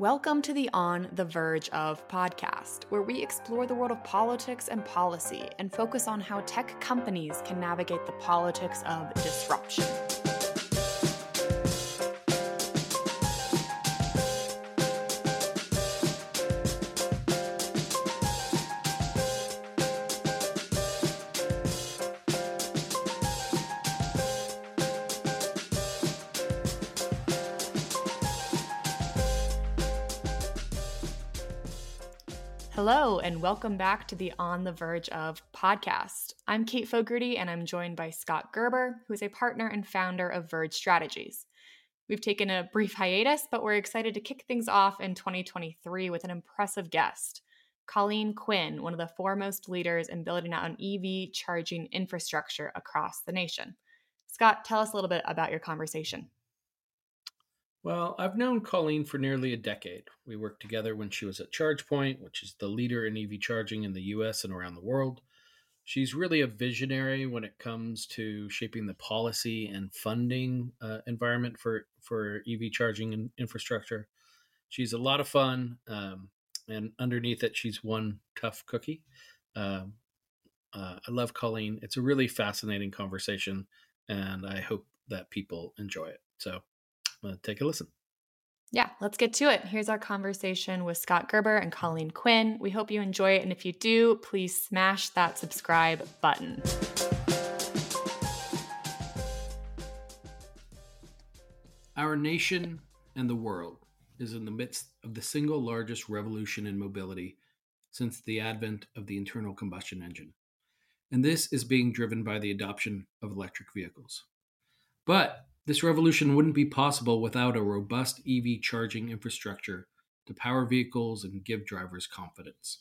Welcome to the On the Verge of podcast, where we explore the world of politics and policy and focus on how tech companies can navigate the politics of disruption. Hello, and welcome back to the On the Verge of podcast. I'm Kate Fogarty, and I'm joined by Scott Gerber, who is a partner and founder of Verge Strategies. We've taken a brief hiatus, but we're excited to kick things off in 2023 with an impressive guest, Colleen Quinn, one of the foremost leaders in building out an EV charging infrastructure across the nation. Scott, tell us a little bit about your conversation. Well, I've known Colleen for nearly a decade. We worked together when she was at ChargePoint, which is the leader in EV charging in the US and around the world. She's really a visionary when it comes to shaping the policy and funding uh, environment for, for EV charging and infrastructure. She's a lot of fun, um, and underneath it, she's one tough cookie. Um, uh, I love Colleen. It's a really fascinating conversation, and I hope that people enjoy it. So, uh, take a listen. Yeah, let's get to it. Here's our conversation with Scott Gerber and Colleen Quinn. We hope you enjoy it. And if you do, please smash that subscribe button. Our nation and the world is in the midst of the single largest revolution in mobility since the advent of the internal combustion engine. And this is being driven by the adoption of electric vehicles. But this revolution wouldn't be possible without a robust EV charging infrastructure to power vehicles and give drivers confidence.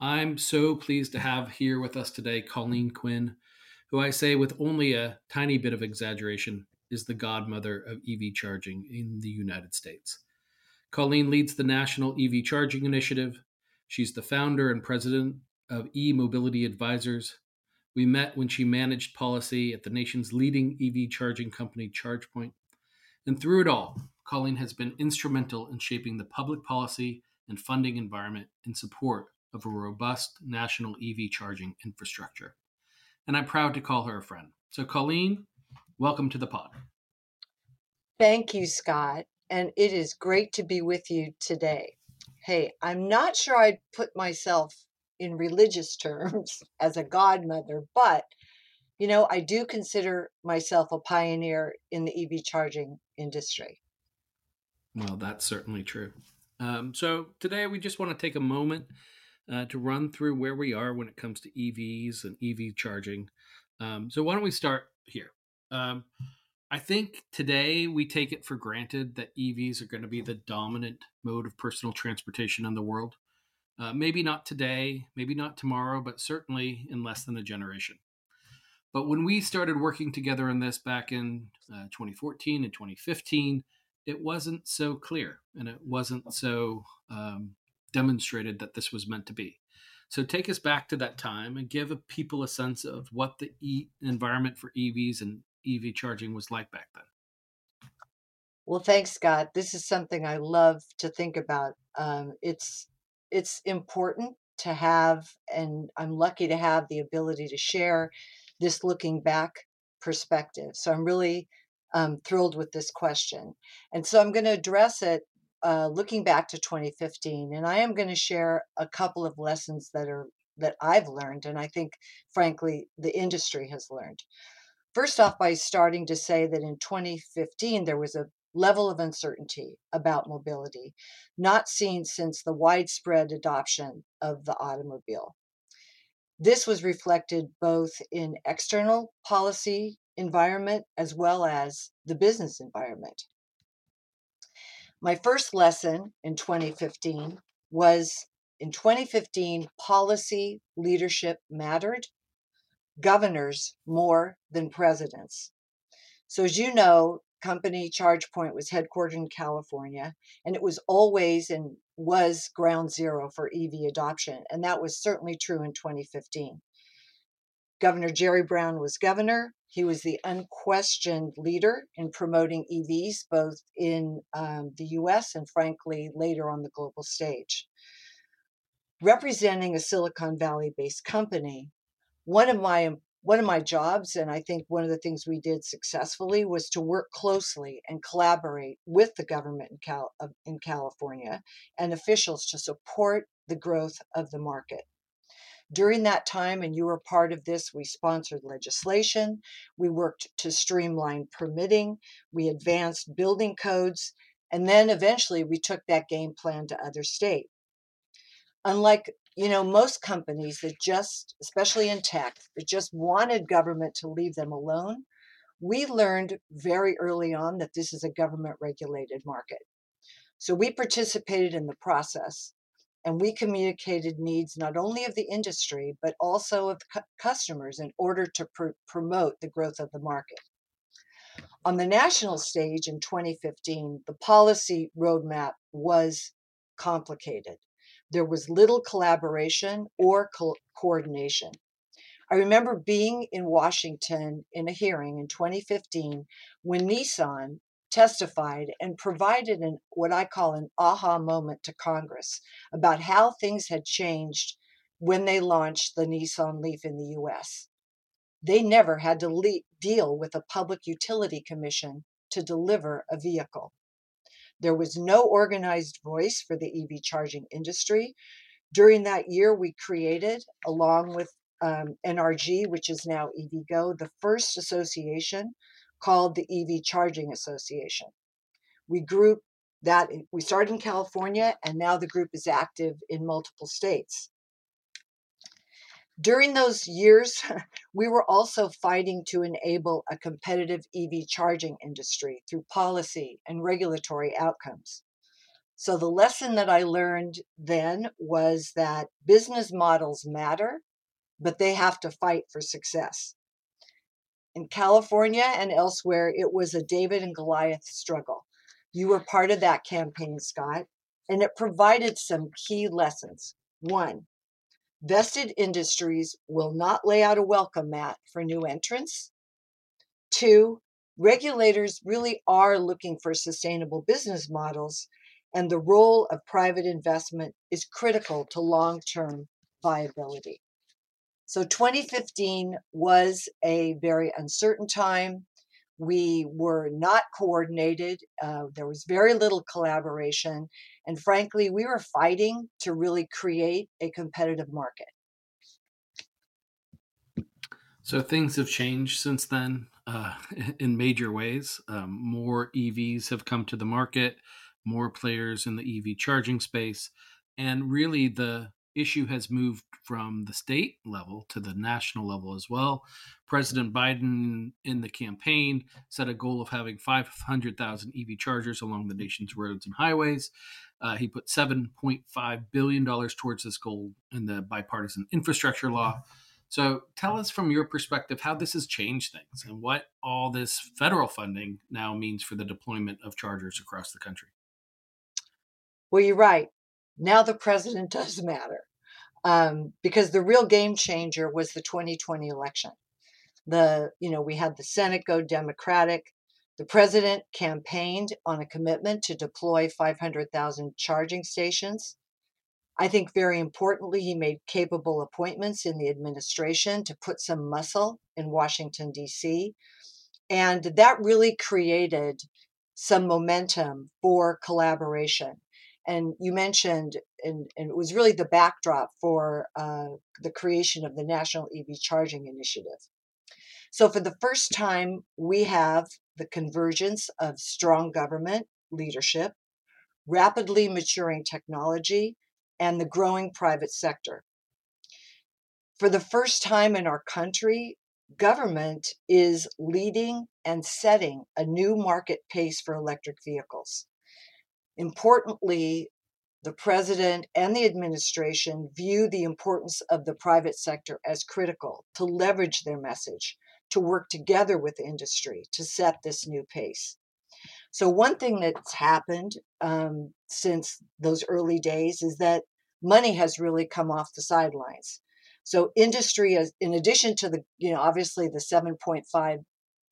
I'm so pleased to have here with us today Colleen Quinn, who I say with only a tiny bit of exaggeration is the godmother of EV charging in the United States. Colleen leads the National EV Charging Initiative. She's the founder and president of e Mobility Advisors, we met when she managed policy at the nation's leading EV charging company, ChargePoint. And through it all, Colleen has been instrumental in shaping the public policy and funding environment in support of a robust national EV charging infrastructure. And I'm proud to call her a friend. So, Colleen, welcome to the pod. Thank you, Scott. And it is great to be with you today. Hey, I'm not sure I'd put myself in religious terms as a godmother, but you know, I do consider myself a pioneer in the EV charging industry. Well, that's certainly true. Um, so today we just want to take a moment uh, to run through where we are when it comes to EVs and EV charging. Um, so why don't we start here? Um, I think today we take it for granted that EVs are going to be the dominant mode of personal transportation in the world. Uh, maybe not today, maybe not tomorrow, but certainly in less than a generation. But when we started working together on this back in uh, 2014 and 2015, it wasn't so clear and it wasn't so um, demonstrated that this was meant to be. So take us back to that time and give people a sense of what the e- environment for EVs and EV charging was like back then. Well, thanks, Scott. This is something I love to think about. Um, it's it's important to have, and I'm lucky to have the ability to share this looking back perspective. So I'm really um, thrilled with this question. And so I'm going to address it uh, looking back to 2015, and I am going to share a couple of lessons that are that I've learned, and I think, frankly, the industry has learned. First off, by starting to say that in 2015 there was a level of uncertainty about mobility, not seen since the widespread adoption of the automobile. This was reflected both in external policy environment as well as the business environment. My first lesson in 2015 was in 2015, policy leadership mattered, governors more than presidents. So, as you know, company ChargePoint was headquartered in California, and it was always and was ground zero for EV adoption. And that was certainly true in 2015. Governor Jerry Brown was governor. He was the unquestioned leader in promoting EVs, both in um, the US and, frankly, later on the global stage. Representing a Silicon Valley based company, one of my one of my jobs, and I think one of the things we did successfully, was to work closely and collaborate with the government in, Cal- in California and officials to support the growth of the market. During that time, and you were part of this, we sponsored legislation, we worked to streamline permitting, we advanced building codes, and then eventually we took that game plan to other states. Unlike you know, most companies that just, especially in tech, that just wanted government to leave them alone, we learned very early on that this is a government regulated market. So we participated in the process and we communicated needs not only of the industry, but also of cu- customers in order to pr- promote the growth of the market. On the national stage in 2015, the policy roadmap was complicated there was little collaboration or co- coordination. I remember being in Washington in a hearing in 2015 when Nissan testified and provided an what I call an aha moment to Congress about how things had changed when they launched the Nissan Leaf in the US. They never had to le- deal with a public utility commission to deliver a vehicle. There was no organized voice for the EV charging industry. During that year, we created, along with um, NRG, which is now EVgo, the first association called the EV Charging Association. We group that, we started in California, and now the group is active in multiple states. During those years, we were also fighting to enable a competitive EV charging industry through policy and regulatory outcomes. So, the lesson that I learned then was that business models matter, but they have to fight for success. In California and elsewhere, it was a David and Goliath struggle. You were part of that campaign, Scott, and it provided some key lessons. One, Vested industries will not lay out a welcome mat for new entrants. Two, regulators really are looking for sustainable business models, and the role of private investment is critical to long term viability. So 2015 was a very uncertain time. We were not coordinated. Uh, there was very little collaboration. And frankly, we were fighting to really create a competitive market. So things have changed since then uh, in major ways. Um, more EVs have come to the market, more players in the EV charging space. And really, the issue has moved from the state level to the national level as well. President Biden, in the campaign, set a goal of having 500,000 EV chargers along the nation's roads and highways. Uh, he put $7.5 billion towards this goal in the bipartisan infrastructure law. So tell us from your perspective how this has changed things and what all this federal funding now means for the deployment of chargers across the country. Well, you're right. Now the president does matter um, because the real game changer was the 2020 election. The you know we had the Senate go Democratic. The president campaigned on a commitment to deploy 500,000 charging stations. I think very importantly, he made capable appointments in the administration to put some muscle in Washington, D.C. And that really created some momentum for collaboration and you mentioned, and, and it was really the backdrop for uh, the creation of the National EV Charging Initiative. So, for the first time, we have the convergence of strong government leadership, rapidly maturing technology, and the growing private sector. For the first time in our country, government is leading and setting a new market pace for electric vehicles. Importantly, the president and the administration view the importance of the private sector as critical to leverage their message, to work together with industry to set this new pace. So, one thing that's happened um, since those early days is that money has really come off the sidelines. So industry, is, in addition to the, you know, obviously the 7.5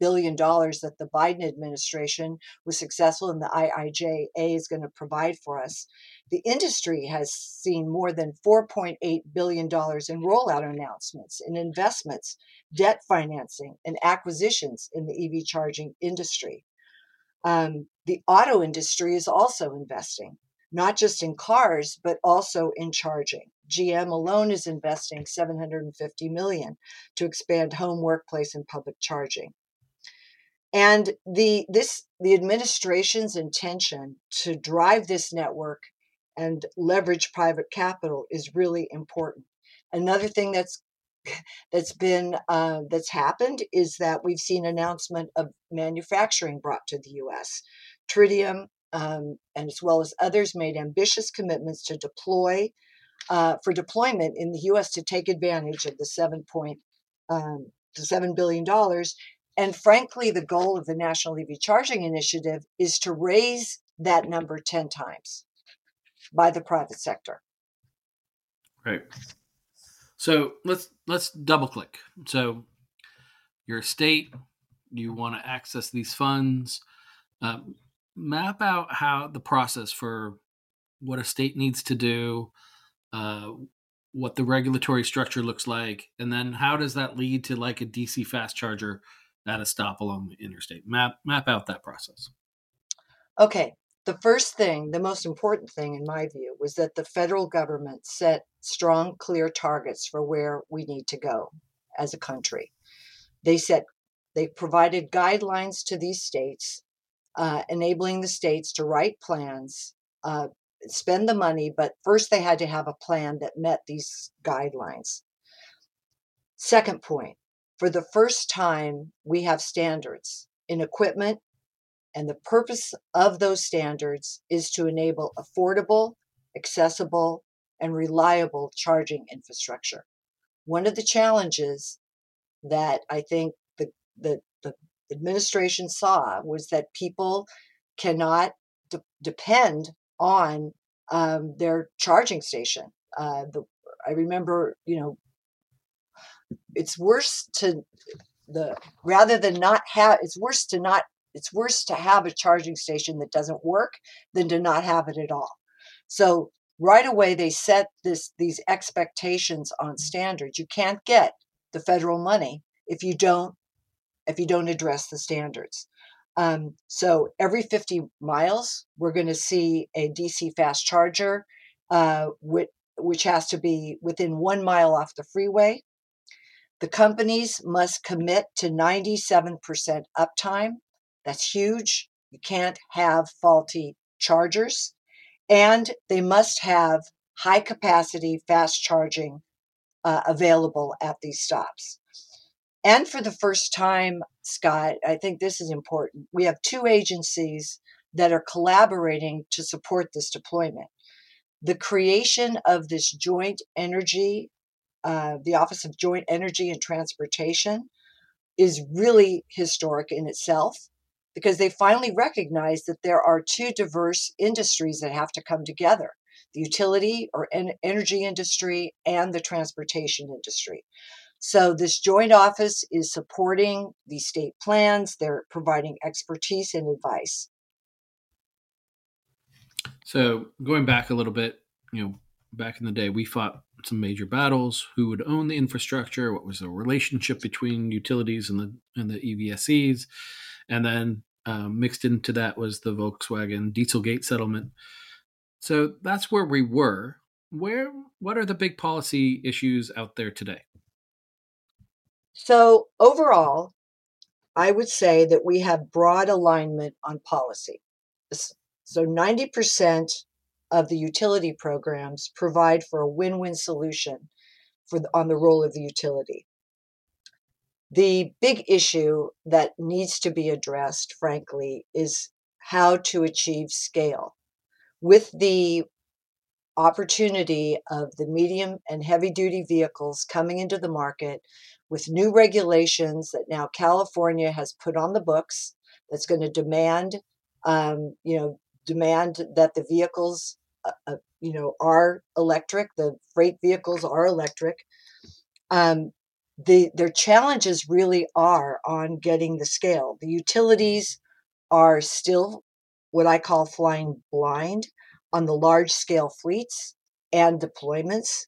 billion dollars that the Biden administration was successful in the IIJA is going to provide for us. The industry has seen more than 4.8 billion dollars in rollout announcements, in investments, debt financing, and acquisitions in the EV charging industry. Um, the auto industry is also investing, not just in cars, but also in charging. GM alone is investing 750 million to expand home, workplace, and public charging. And the this the administration's intention to drive this network and leverage private capital is really important. Another thing that's that's been uh, that's happened is that we've seen announcement of manufacturing brought to the U.S. Tritium um, and as well as others made ambitious commitments to deploy uh, for deployment in the U.S. to take advantage of the seven point um, seven billion dollars and frankly, the goal of the National EV Charging Initiative is to raise that number 10 times by the private sector. Right. So let's let's double click. So you're a state, you want to access these funds. Um, map out how the process for what a state needs to do, uh, what the regulatory structure looks like, and then how does that lead to like a DC fast charger at a stop along the interstate. Map map out that process. Okay. The first thing, the most important thing in my view, was that the federal government set strong, clear targets for where we need to go as a country. They set they provided guidelines to these states, uh, enabling the states to write plans, uh, spend the money, but first they had to have a plan that met these guidelines. Second point, for the first time, we have standards in equipment, and the purpose of those standards is to enable affordable, accessible, and reliable charging infrastructure. One of the challenges that I think the, the, the administration saw was that people cannot de- depend on um, their charging station. Uh, the, I remember, you know, it's worse to the rather than not have it's worse to not it's worse to have a charging station that doesn't work than to not have it at all. So right away they set this these expectations on standards. You can't get the federal money if you don't if you don't address the standards. Um, so every 50 miles we're going to see a dc fast charger uh, which, which has to be within one mile off the freeway the companies must commit to 97% uptime. That's huge. You can't have faulty chargers. And they must have high capacity fast charging uh, available at these stops. And for the first time, Scott, I think this is important. We have two agencies that are collaborating to support this deployment. The creation of this joint energy uh, the Office of Joint Energy and Transportation is really historic in itself because they finally recognize that there are two diverse industries that have to come together the utility or en- energy industry and the transportation industry. So, this joint office is supporting the state plans, they're providing expertise and advice. So, going back a little bit, you know, back in the day, we fought some major battles. Who would own the infrastructure? What was the relationship between utilities and the and the EVSEs? And then um, mixed into that was the Volkswagen Dieselgate settlement. So that's where we were. Where what are the big policy issues out there today? So overall, I would say that we have broad alignment on policy. So 90% of the utility programs provide for a win-win solution for the, on the role of the utility. The big issue that needs to be addressed, frankly, is how to achieve scale. With the opportunity of the medium and heavy duty vehicles coming into the market with new regulations that now California has put on the books that's going to demand um, you know demand that the vehicles uh, you know, are electric. The freight vehicles are electric. um, the their challenges really are on getting the scale. The utilities are still what I call flying blind on the large scale fleets and deployments.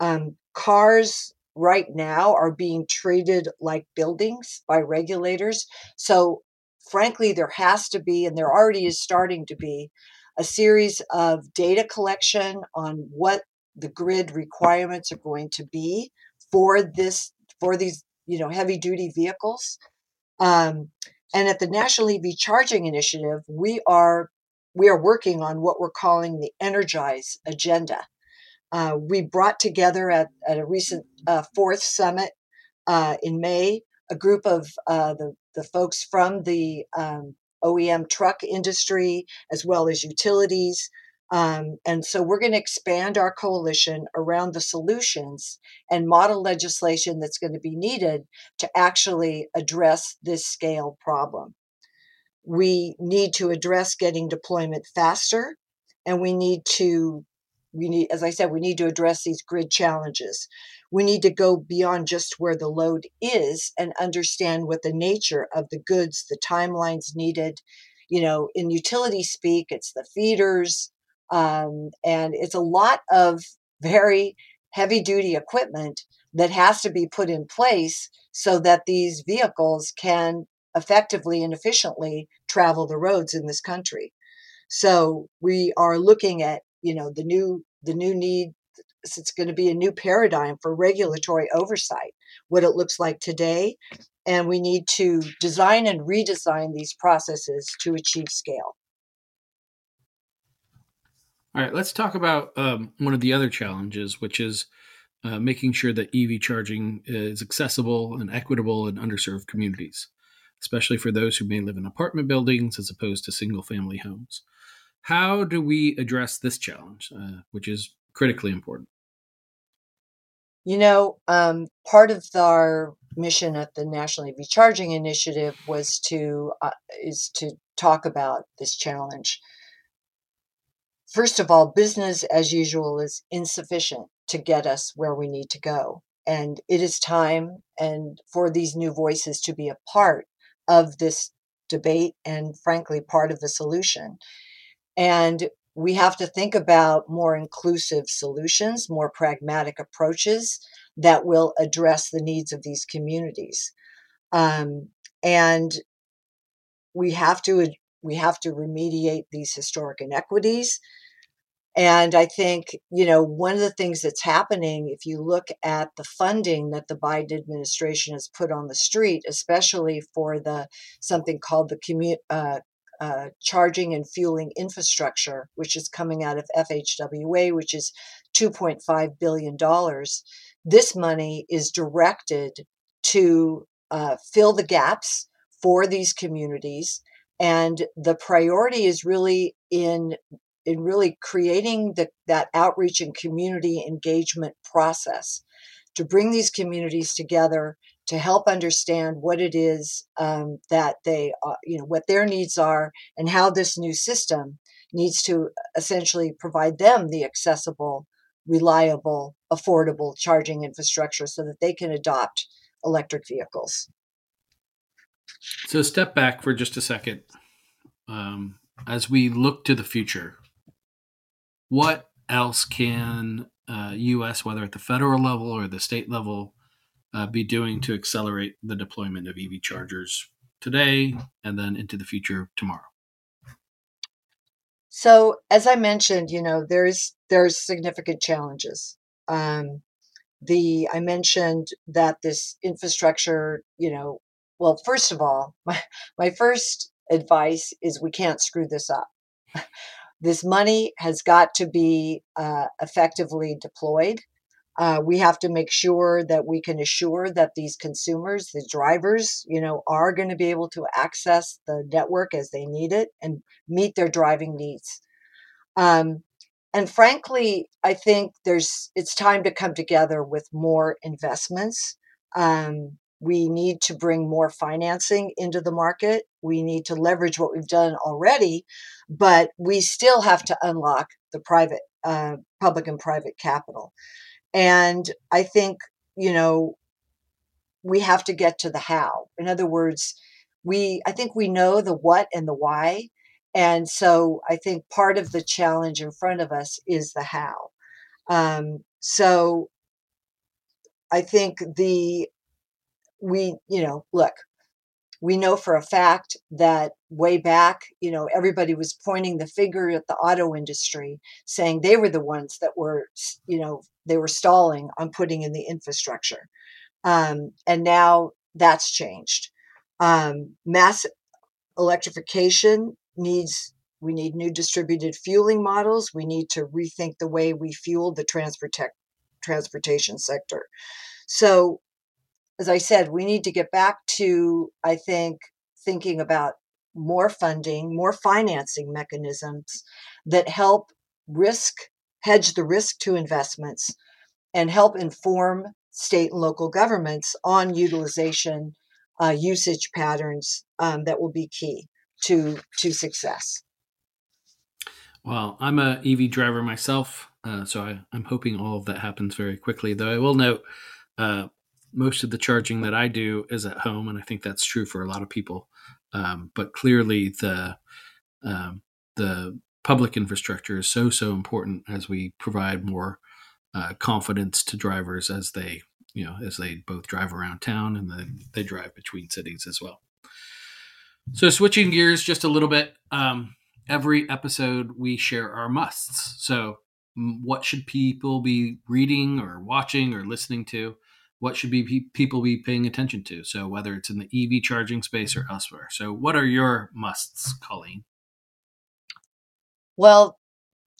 Um, cars right now are being treated like buildings by regulators. So, frankly, there has to be, and there already is starting to be, a series of data collection on what the grid requirements are going to be for this for these you know heavy duty vehicles. Um, and at the national ev charging initiative we are we are working on what we're calling the energize agenda. Uh, we brought together at, at a recent uh, fourth summit uh, in may a group of uh, the, the folks from the um, OEM truck industry as well as utilities. Um, and so we're going to expand our coalition around the solutions and model legislation that's going to be needed to actually address this scale problem. We need to address getting deployment faster, and we need to we need as i said we need to address these grid challenges. We need to go beyond just where the load is and understand what the nature of the goods the timelines needed. You know in utility speak it's the feeders um, and it's a lot of very heavy duty equipment that has to be put in place so that these vehicles can effectively and efficiently travel the roads in this country. So we are looking at you know the new the new need it's going to be a new paradigm for regulatory oversight what it looks like today and we need to design and redesign these processes to achieve scale. All right let's talk about um, one of the other challenges which is uh, making sure that ev charging is accessible and equitable in underserved communities especially for those who may live in apartment buildings as opposed to single family homes how do we address this challenge, uh, which is critically important? You know, um, part of our mission at the National EV Charging Initiative was to uh, is to talk about this challenge. First of all, business as usual is insufficient to get us where we need to go, and it is time and for these new voices to be a part of this debate and, frankly, part of the solution. And we have to think about more inclusive solutions, more pragmatic approaches that will address the needs of these communities. Um, and we have to we have to remediate these historic inequities and I think, you know, one of the things that's happening, if you look at the funding that the Biden administration has put on the street, especially for the something called the commu- uh, uh, charging and fueling infrastructure, which is coming out of FHWA, which is $2.5 billion. This money is directed to uh, fill the gaps for these communities. And the priority is really in in really creating the, that outreach and community engagement process to bring these communities together to help understand what it is um, that they, uh, you know, what their needs are, and how this new system needs to essentially provide them the accessible, reliable, affordable charging infrastructure so that they can adopt electric vehicles. So, step back for just a second. Um, as we look to the future, what else can uh, U.S., whether at the federal level or the state level, uh, be doing to accelerate the deployment of EV chargers today and then into the future tomorrow? So, as I mentioned, you know, there's there's significant challenges. Um, the I mentioned that this infrastructure, you know, well, first of all, my my first advice is we can't screw this up. this money has got to be uh, effectively deployed. Uh, we have to make sure that we can assure that these consumers, the drivers, you know, are going to be able to access the network as they need it and meet their driving needs. Um, and frankly, I think there's it's time to come together with more investments. Um, we need to bring more financing into the market. We need to leverage what we've done already, but we still have to unlock the private, uh, public and private capital. And I think you know, we have to get to the how. In other words, we I think we know the what and the why. And so I think part of the challenge in front of us is the how. Um, so I think the we, you know, look, we know for a fact that way back, you know, everybody was pointing the finger at the auto industry, saying they were the ones that were, you know, they were stalling on putting in the infrastructure. Um, and now that's changed. Um, mass electrification needs, we need new distributed fueling models. We need to rethink the way we fuel the transport transportation sector. So as I said, we need to get back to, I think, thinking about more funding, more financing mechanisms that help risk, hedge the risk to investments, and help inform state and local governments on utilization, uh, usage patterns um, that will be key to to success. Well, I'm a EV driver myself, uh, so I, am hoping all of that happens very quickly. Though I will note, uh, most of the charging that I do is at home, and I think that's true for a lot of people. Um, but clearly, the um, the public infrastructure is so so important as we provide more uh, confidence to drivers as they you know as they both drive around town and then they drive between cities as well. So switching gears just a little bit. Um, every episode we share our musts. So what should people be reading or watching or listening to? What should be people be paying attention to? So whether it's in the EV charging space or elsewhere. So what are your musts, Colleen? Well,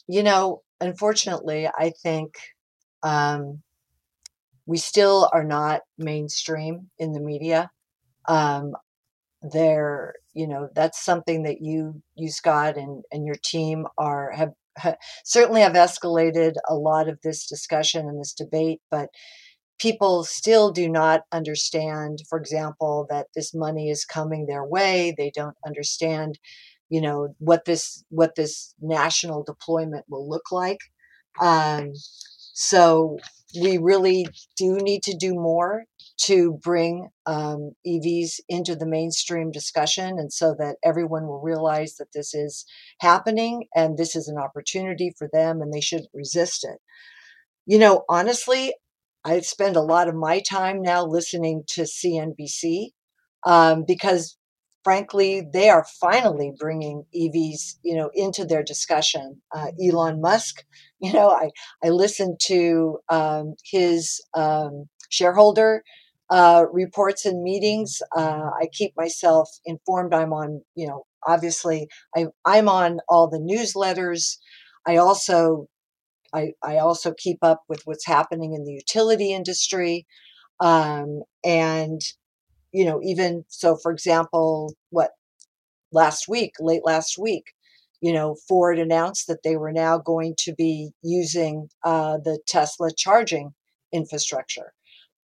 you know, unfortunately, I think um, we still are not mainstream in the media. Um, there, you know, that's something that you, you Scott, and and your team are have, have certainly have escalated a lot of this discussion and this debate, but people still do not understand, for example, that this money is coming their way. They don't understand, you know, what this what this national deployment will look like. Um, so we really do need to do more to bring um, EVs into the mainstream discussion, and so that everyone will realize that this is happening and this is an opportunity for them, and they shouldn't resist it. You know, honestly, I spend a lot of my time now listening to CNBC um, because, frankly, they are finally bringing EVs, you know, into their discussion. Uh, Elon Musk, you know, I I listen to um, his um, shareholder uh, reports and meetings. Uh, I keep myself informed. I'm on, you know, obviously I I'm on all the newsletters. I also I, I also keep up with what's happening in the utility industry. Um, and, you know, even so, for example, what last week, late last week, you know, Ford announced that they were now going to be using uh, the Tesla charging infrastructure.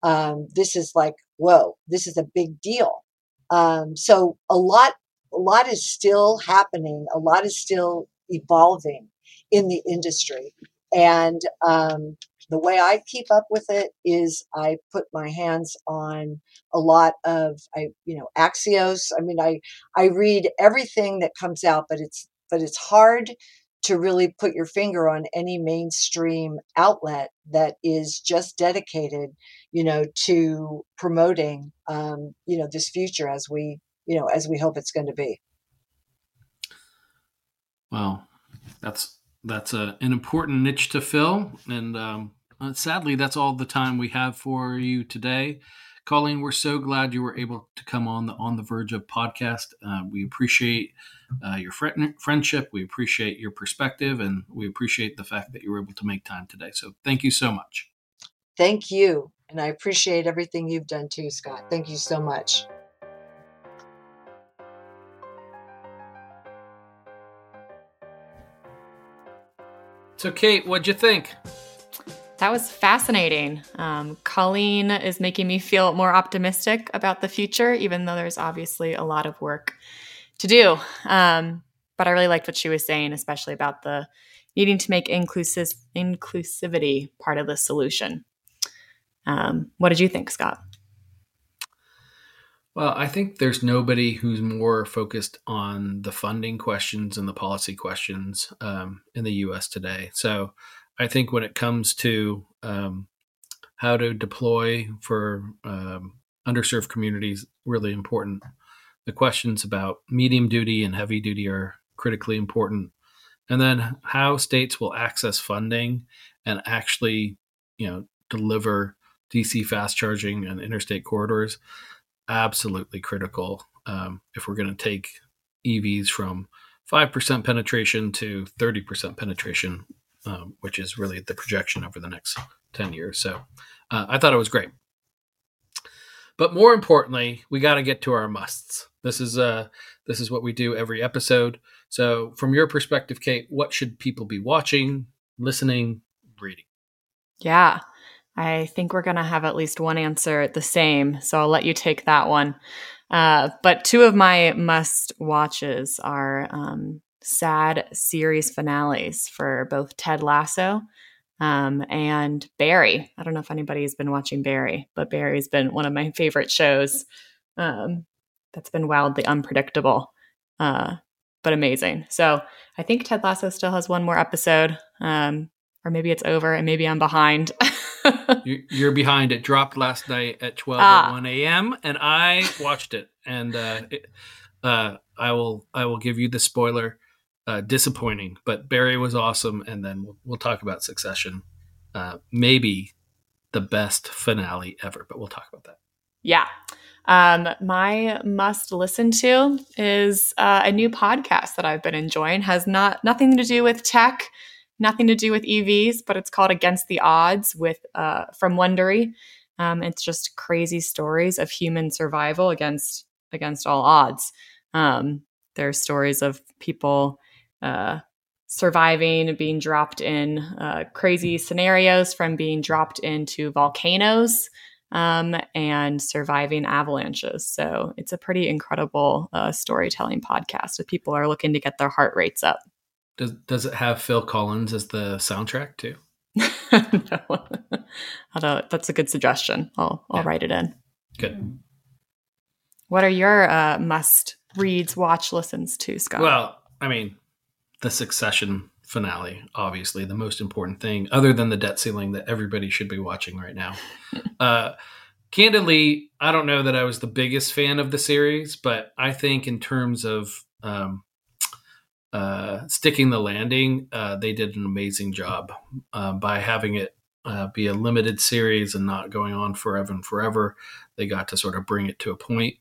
Um, this is like, whoa, this is a big deal. Um, so a lot, a lot is still happening. A lot is still evolving in the industry. And um, the way I keep up with it is I put my hands on a lot of I you know Axios. I mean I I read everything that comes out, but it's but it's hard to really put your finger on any mainstream outlet that is just dedicated, you know, to promoting um, you know this future as we you know as we hope it's going to be. Wow, that's that's a, an important niche to fill. And um, uh, sadly, that's all the time we have for you today. Colleen, we're so glad you were able to come on the On the Verge of podcast. Uh, we appreciate uh, your friendship. We appreciate your perspective, and we appreciate the fact that you were able to make time today. So, thank you so much. Thank you, and I appreciate everything you've done too, Scott. Thank you so much. So, Kate, what'd you think? That was fascinating. Um, Colleen is making me feel more optimistic about the future, even though there's obviously a lot of work to do. Um, but I really liked what she was saying, especially about the needing to make inclusive inclusivity part of the solution. Um, what did you think, Scott? Well, I think there's nobody who's more focused on the funding questions and the policy questions um, in the U.S. today. So, I think when it comes to um, how to deploy for um, underserved communities, really important. The questions about medium duty and heavy duty are critically important, and then how states will access funding and actually, you know, deliver DC fast charging and interstate corridors absolutely critical um, if we're going to take EVs from 5% penetration to 30% penetration, um, which is really the projection over the next 10 years. So uh, I thought it was great. But more importantly, we got to get to our musts. This is uh, this is what we do every episode. So, from your perspective, Kate, what should people be watching, listening, reading? Yeah, I think we're going to have at least one answer the same. So I'll let you take that one. Uh, but two of my must watches are um, sad series finales for both Ted Lasso um, and Barry. I don't know if anybody's been watching Barry, but Barry's been one of my favorite shows um, that's been wildly unpredictable, uh, but amazing. So I think Ted Lasso still has one more episode, um, or maybe it's over and maybe I'm behind. You're behind. It dropped last night at 12 ah. 1 a.m. and I watched it. And uh, it, uh, I will I will give you the spoiler. Uh, disappointing, but Barry was awesome. And then we'll, we'll talk about Succession. Uh, maybe the best finale ever, but we'll talk about that. Yeah. Um, my must listen to is uh, a new podcast that I've been enjoying. Has not nothing to do with tech nothing to do with EVs, but it's called Against the Odds with uh, from Wondery. Um, it's just crazy stories of human survival against against all odds. Um, are stories of people uh, surviving, being dropped in uh, crazy scenarios, from being dropped into volcanoes um, and surviving avalanches. So it's a pretty incredible uh, storytelling podcast if people are looking to get their heart rates up. Does does it have Phil Collins as the soundtrack too? no. Although that's a good suggestion. I'll I'll yeah. write it in. Good. What are your uh, must reads, watch, listens to, Scott? Well, I mean, the Succession finale, obviously the most important thing, other than the debt ceiling that everybody should be watching right now. uh, candidly, I don't know that I was the biggest fan of the series, but I think in terms of um, uh, sticking the landing, uh, they did an amazing job uh, by having it uh, be a limited series and not going on forever and forever. They got to sort of bring it to a point,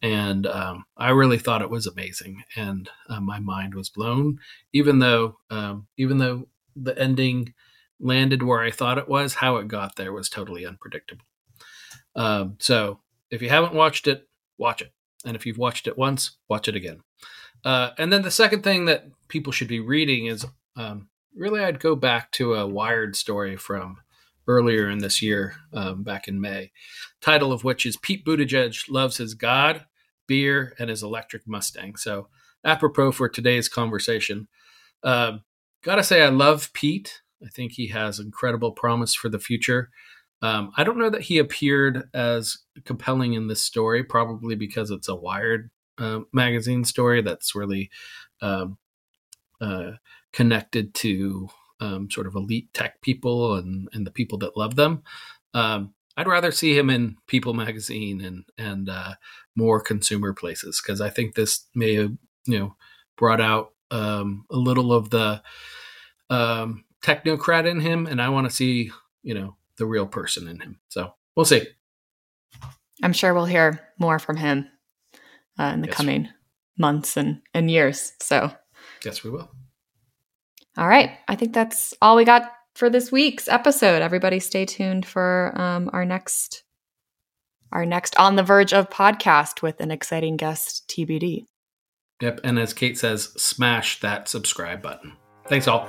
and um, I really thought it was amazing, and uh, my mind was blown. Even though, um, even though the ending landed where I thought it was, how it got there was totally unpredictable. Um, so, if you haven't watched it, watch it, and if you've watched it once, watch it again. Uh, and then the second thing that people should be reading is um, really I'd go back to a Wired story from earlier in this year, um, back in May, title of which is Pete Buttigieg loves his God, beer, and his electric Mustang. So apropos for today's conversation, uh, gotta say I love Pete. I think he has incredible promise for the future. Um, I don't know that he appeared as compelling in this story, probably because it's a Wired uh, magazine story that's really um, uh, connected to um, sort of elite tech people and, and the people that love them. Um, I'd rather see him in People magazine and and uh, more consumer places because I think this may have you know brought out um, a little of the um, technocrat in him, and I want to see you know the real person in him. So we'll see. I'm sure we'll hear more from him uh, in the yes. coming months and, and years. So, yes, we will. All right. I think that's all we got for this week's episode. Everybody stay tuned for um, our next our next on the verge of podcast with an exciting guest TBD. Yep, and as Kate says, smash that subscribe button. Thanks all.